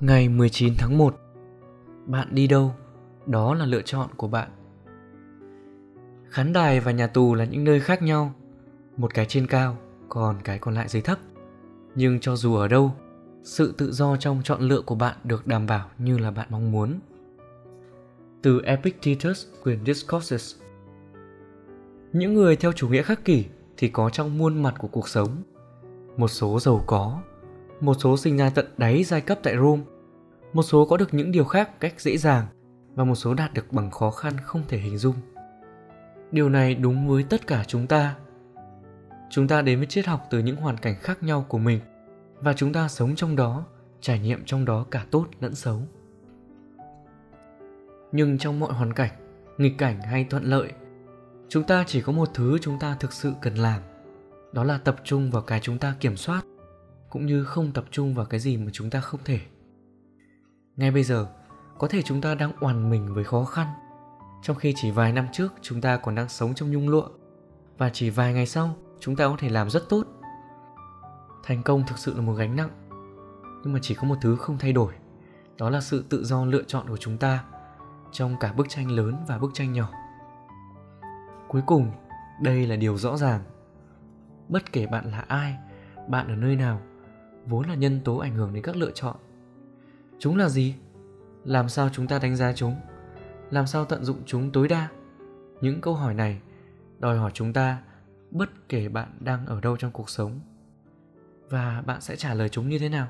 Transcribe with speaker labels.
Speaker 1: Ngày 19 tháng 1 Bạn đi đâu? Đó là lựa chọn của bạn. Khán đài và nhà tù là những nơi khác nhau. Một cái trên cao, còn cái còn lại dưới thấp. Nhưng cho dù ở đâu, sự tự do trong chọn lựa của bạn được đảm bảo như là bạn mong muốn. Từ Epictetus, quyền Discourses Những người theo chủ nghĩa khắc kỷ thì có trong muôn mặt của cuộc sống. Một số giàu có, một số sinh ra tận đáy giai cấp tại Rome, một số có được những điều khác cách dễ dàng và một số đạt được bằng khó khăn không thể hình dung. Điều này đúng với tất cả chúng ta. Chúng ta đến với triết học từ những hoàn cảnh khác nhau của mình và chúng ta sống trong đó, trải nghiệm trong đó cả tốt lẫn xấu. Nhưng trong mọi hoàn cảnh, nghịch cảnh hay thuận lợi, chúng ta chỉ có một thứ chúng ta thực sự cần làm, đó là tập trung vào cái chúng ta kiểm soát cũng như không tập trung vào cái gì mà chúng ta không thể ngay bây giờ, có thể chúng ta đang oằn mình với khó khăn. Trong khi chỉ vài năm trước, chúng ta còn đang sống trong nhung lụa. Và chỉ vài ngày sau, chúng ta có thể làm rất tốt. Thành công thực sự là một gánh nặng. Nhưng mà chỉ có một thứ không thay đổi. Đó là sự tự do lựa chọn của chúng ta trong cả bức tranh lớn và bức tranh nhỏ. Cuối cùng, đây là điều rõ ràng. Bất kể bạn là ai, bạn ở nơi nào, vốn là nhân tố ảnh hưởng đến các lựa chọn chúng là gì? Làm sao chúng ta đánh giá chúng? Làm sao tận dụng chúng tối đa? Những câu hỏi này đòi hỏi chúng ta bất kể bạn đang ở đâu trong cuộc sống. Và bạn sẽ trả lời chúng như thế nào?